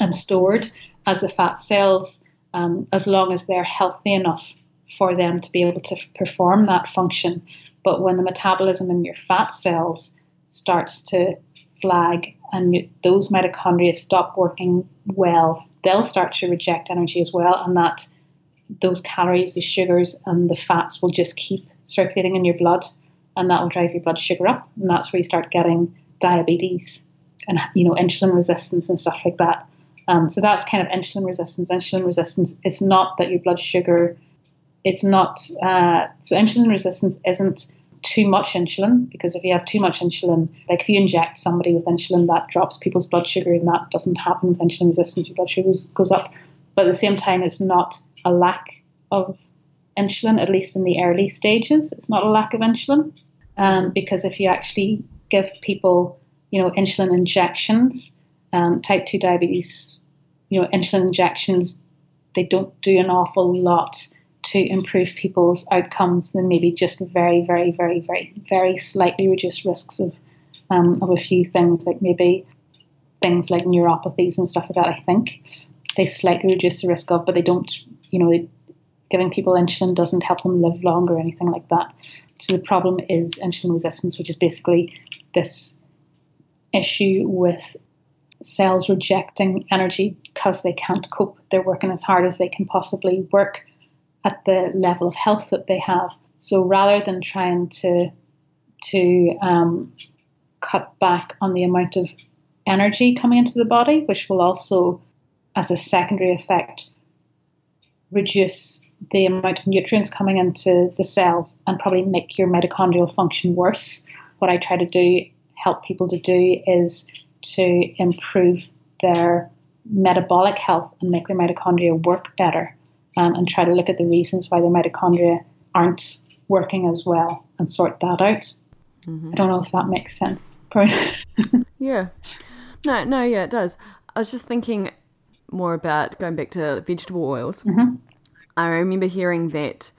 and stored as the fat cells um, as long as they're healthy enough for them to be able to perform that function. But when the metabolism in your fat cells starts to flag and those mitochondria stop working well, they'll start to reject energy as well, and that those calories, the sugars, and the fats will just keep circulating in your blood, and that will drive your blood sugar up, and that's where you start getting diabetes and you know insulin resistance and stuff like that. Um, so that's kind of insulin resistance. Insulin resistance. It's not that your blood sugar. It's not. Uh, so insulin resistance isn't too much insulin because if you have too much insulin, like if you inject somebody with insulin, that drops people's blood sugar, and that doesn't happen with insulin resistance. Your blood sugar goes, goes up. But at the same time, it's not a lack of insulin, at least in the early stages. It's not a lack of insulin um, because if you actually give people, you know, insulin injections, um, type 2 diabetes, you know, insulin injections, they don't do an awful lot to improve people's outcomes than maybe just very, very, very, very, very slightly reduced risks of, um, of a few things, like maybe things like neuropathies and stuff like that, I think. They slightly reduce the risk of, but they don't, you know, giving people insulin doesn't help them live longer or anything like that. So the problem is insulin resistance, which is basically this issue with cells rejecting energy because they can't cope. They're working as hard as they can possibly work at the level of health that they have. So rather than trying to to um, cut back on the amount of energy coming into the body, which will also, as a secondary effect, reduce the amount of nutrients coming into the cells and probably make your mitochondrial function worse. What I try to do, help people to do, is to improve their metabolic health and make their mitochondria work better um, and try to look at the reasons why their mitochondria aren't working as well and sort that out. Mm-hmm. I don't know if that makes sense. [laughs] yeah. No, no, yeah, it does. I was just thinking more about going back to vegetable oils. Mm-hmm. I remember hearing that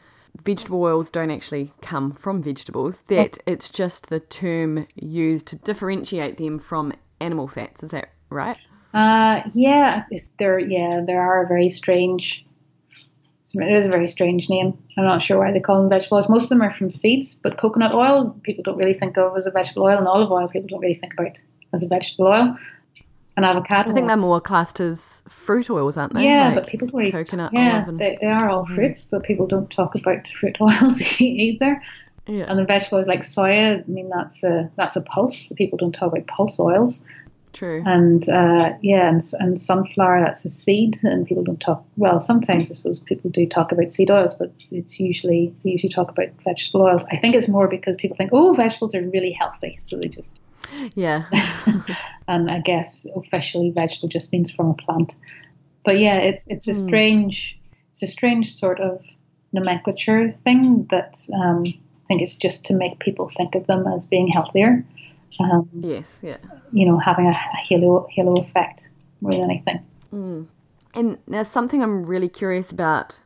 vegetable oils don't actually come from vegetables, that it's just the term used to differentiate them from animal fats. Is that right? Uh, yeah, there. Yeah, there are very strange. It is a very strange name. I'm not sure why they call them vegetable oils. Most of them are from seeds, but coconut oil people don't really think of as a vegetable oil, and olive oil people don't really think about as a vegetable oil. And avocado. I think oil. they're more classed as fruit oils, aren't they? Yeah, like but people don't really. Coconut, yeah, and, they, they are all mm. fruits, but people don't talk about fruit [laughs] oils [laughs] either. Yeah. And the vegetables like soya, I mean that's a that's a pulse, but people don't talk about pulse oils. True. And uh, yeah, and, and sunflower that's a seed, and people don't talk. Well, sometimes I suppose people do talk about seed oils, but it's usually they usually talk about vegetable oils. I think it's more because people think, oh, vegetables are really healthy, so they just yeah. [laughs] and I guess officially vegetable just means from a plant. But yeah, it's it's a hmm. strange it's a strange sort of nomenclature thing that um, I think it's just to make people think of them as being healthier. Um, yes, yeah. You know, having a, halo halo effect more than anything. Mm. And now something I'm really curious about,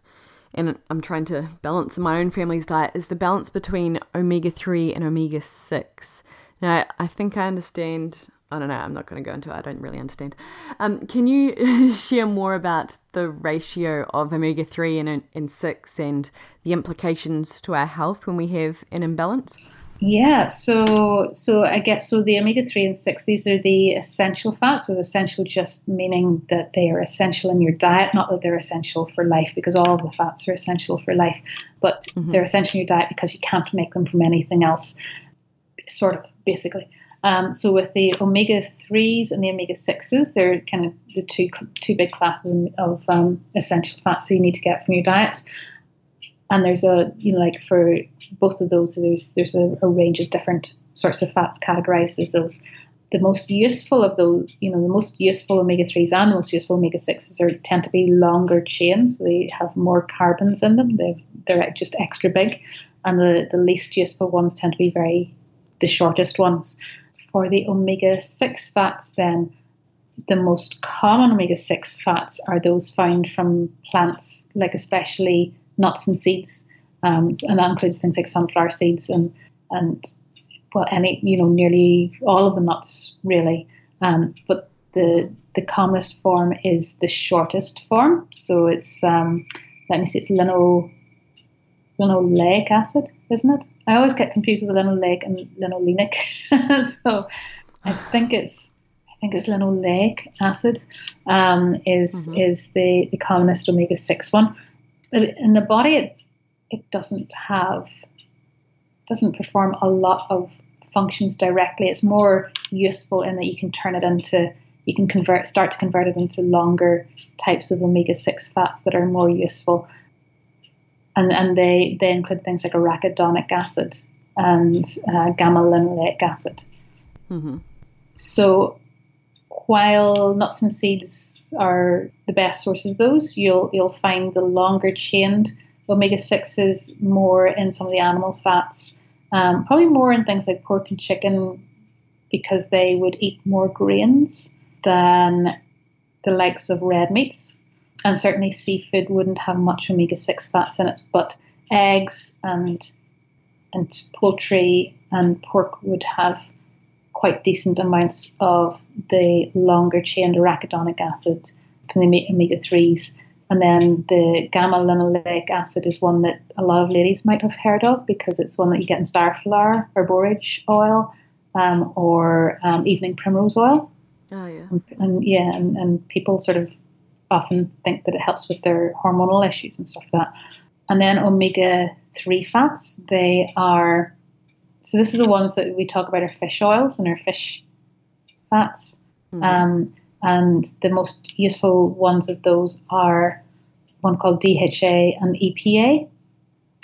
and I'm trying to balance in my own family's diet, is the balance between omega three and omega six. Now, I think I understand. I don't know. I'm not going to go into it. I don't really understand. Um, can you [laughs] share more about the ratio of omega three and, and six and the implications to our health when we have an imbalance? Yeah, so so I guess so the omega three and six these are the essential fats, with essential just meaning that they are essential in your diet, not that they're essential for life, because all of the fats are essential for life, but mm-hmm. they're essential in your diet because you can't make them from anything else, sort of basically. Um, so with the omega threes and the omega sixes, they're kind of the two two big classes of um, essential fats that you need to get from your diets and there's a you know like for both of those there's there's a, a, range of different sorts of fats categorized as those. The most useful of those you know the most useful omega-3s and the most useful omega-6s are tend to be longer chains. So they have more carbons in them. They they're just extra big. And the, the least useful ones tend to be very the shortest ones. For the omega-6 fats then the most common omega-6 fats are those found from plants like especially nuts and seeds, um, and that includes things like sunflower seeds and and well, any you know nearly all of the nuts really. Um, but the the commonest form is the shortest form, so it's um, let me see, it's lino linoleic acid, isn't it? I always get confused with linoleic and linolenic, [laughs] so I think it's I think it's linoleic acid um, is mm-hmm. is the, the commonest omega six one in the body it it doesn't have doesn't perform a lot of functions directly. It's more useful in that you can turn it into you can convert start to convert it into longer types of omega six fats that are more useful. And and they they include things like arachidonic acid and uh, gamma linoleic acid. Mm-hmm. So while nuts and seeds are the best sources of those, you'll you'll find the longer chained omega sixes more in some of the animal fats, um, probably more in things like pork and chicken, because they would eat more grains than the likes of red meats, and certainly seafood wouldn't have much omega six fats in it, but eggs and and poultry and pork would have quite decent amounts of the longer chain arachidonic acid from the omega 3s. And then the gamma linoleic acid is one that a lot of ladies might have heard of because it's one that you get in star flower or borage oil um, or um, evening primrose oil. Oh, yeah. And, and yeah, and, and people sort of often think that it helps with their hormonal issues and stuff like that. And then omega 3 fats, they are so this is the ones that we talk about are fish oils and our fish fats. Mm-hmm. Um, and the most useful ones of those are one called DHA and EPA.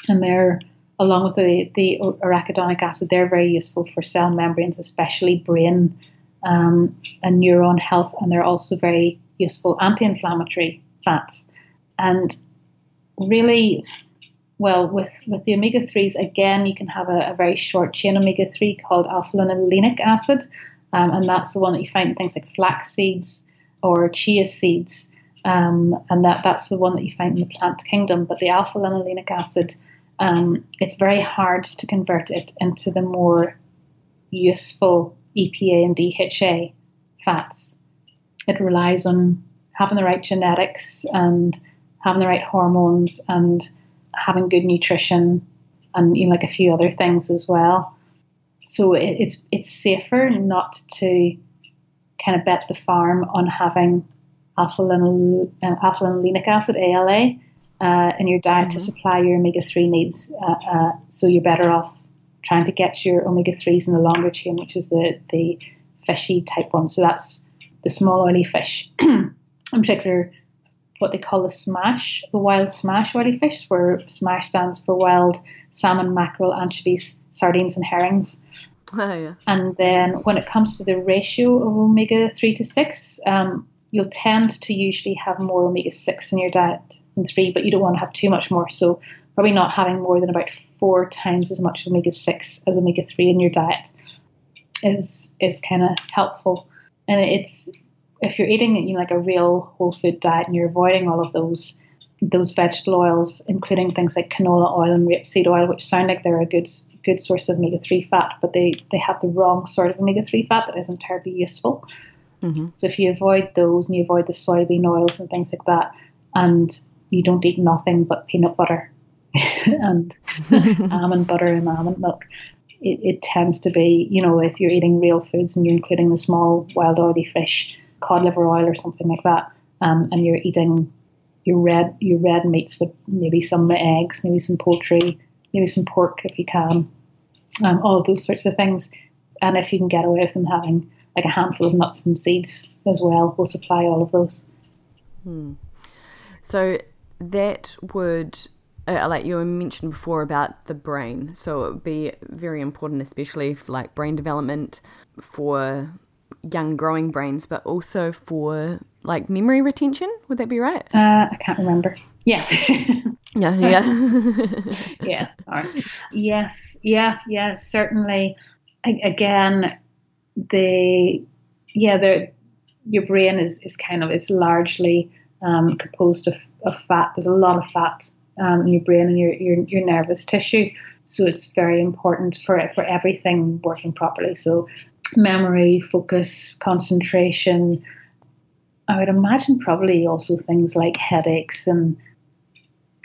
And they're, along with the, the arachidonic acid, they're very useful for cell membranes, especially brain um, and neuron health. And they're also very useful anti inflammatory fats. And really, well, with, with the omega 3s, again, you can have a, a very short chain omega 3 called alpha linolenic acid. Um, and that's the one that you find in things like flax seeds or chia seeds. Um, and that, that's the one that you find in the plant kingdom. But the alpha linolenic acid, um, it's very hard to convert it into the more useful EPA and DHA fats. It relies on having the right genetics and having the right hormones and having good nutrition and you know, like a few other things as well. So it, it's it's safer not to kind of bet the farm on having alpha linolenic acid ALA uh, in your diet mm-hmm. to supply your omega three needs. Uh, uh, so you're better off trying to get your omega threes in the longer chain, which is the the fishy type one. So that's the small oily fish, [clears throat] in particular what they call the SMASH, the wild SMASH fish, where SMASH stands for wild salmon, mackerel, anchovies, sardines, and herrings. [laughs] Oh, yeah. And then when it comes to the ratio of omega 3 to 6, um, you'll tend to usually have more omega 6 in your diet than 3, but you don't want to have too much more. So, probably not having more than about four times as much omega 6 as omega 3 in your diet is, is kind of helpful. And it's if you're eating you know, like a real whole food diet and you're avoiding all of those those vegetable oils, including things like canola oil and rapeseed oil, which sound like they're a good good source of omega three fat, but they they have the wrong sort of omega three fat that isn't terribly useful. Mm-hmm. So if you avoid those and you avoid the soybean oils and things like that, and you don't eat nothing but peanut butter [laughs] and [laughs] almond butter and almond milk, it, it tends to be, you know, if you're eating real foods and you're including the small wild oily fish, cod liver oil or something like that, um, and you're eating your red your red meats with maybe some eggs, maybe some poultry, maybe some pork if you can, um, all those sorts of things. And if you can get away with them having like a handful of nuts and seeds as well, we'll supply all of those. Hmm. So that would, uh, like you mentioned before about the brain, so it would be very important, especially for like brain development for young growing brains, but also for like memory retention. Would that be right? Uh, I can't remember. Yeah. [laughs] yeah, yeah. [laughs] yeah, sorry. Yes, yeah, yeah, certainly. I, again, the yeah, the your brain is, is kind of it's largely um, composed of, of fat. There's a lot of fat um, in your brain and your, your your nervous tissue, so it's very important for for everything working properly. So memory, focus, concentration. I would imagine probably also things like headaches and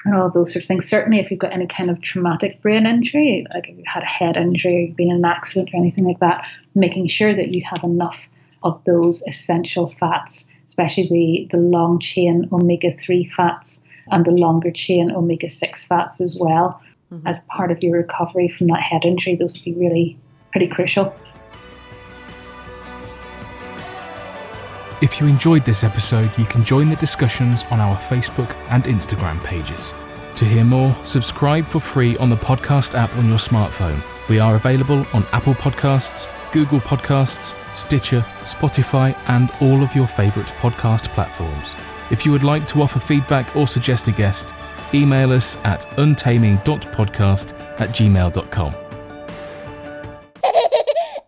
and all those sorts of things. Certainly, if you've got any kind of traumatic brain injury, like if you've had a head injury, you've been in an accident or anything like that, making sure that you have enough of those essential fats, especially the, the long chain omega 3 fats and the longer chain omega 6 fats as well, mm-hmm. as part of your recovery from that head injury. Those would be really pretty crucial. If you enjoyed this episode, you can join the discussions on our Facebook and Instagram pages. To hear more, subscribe for free on the podcast app on your smartphone. We are available on Apple Podcasts, Google Podcasts, Stitcher, Spotify, and all of your favourite podcast platforms. If you would like to offer feedback or suggest a guest, email us at untaming.podcast at gmail.com.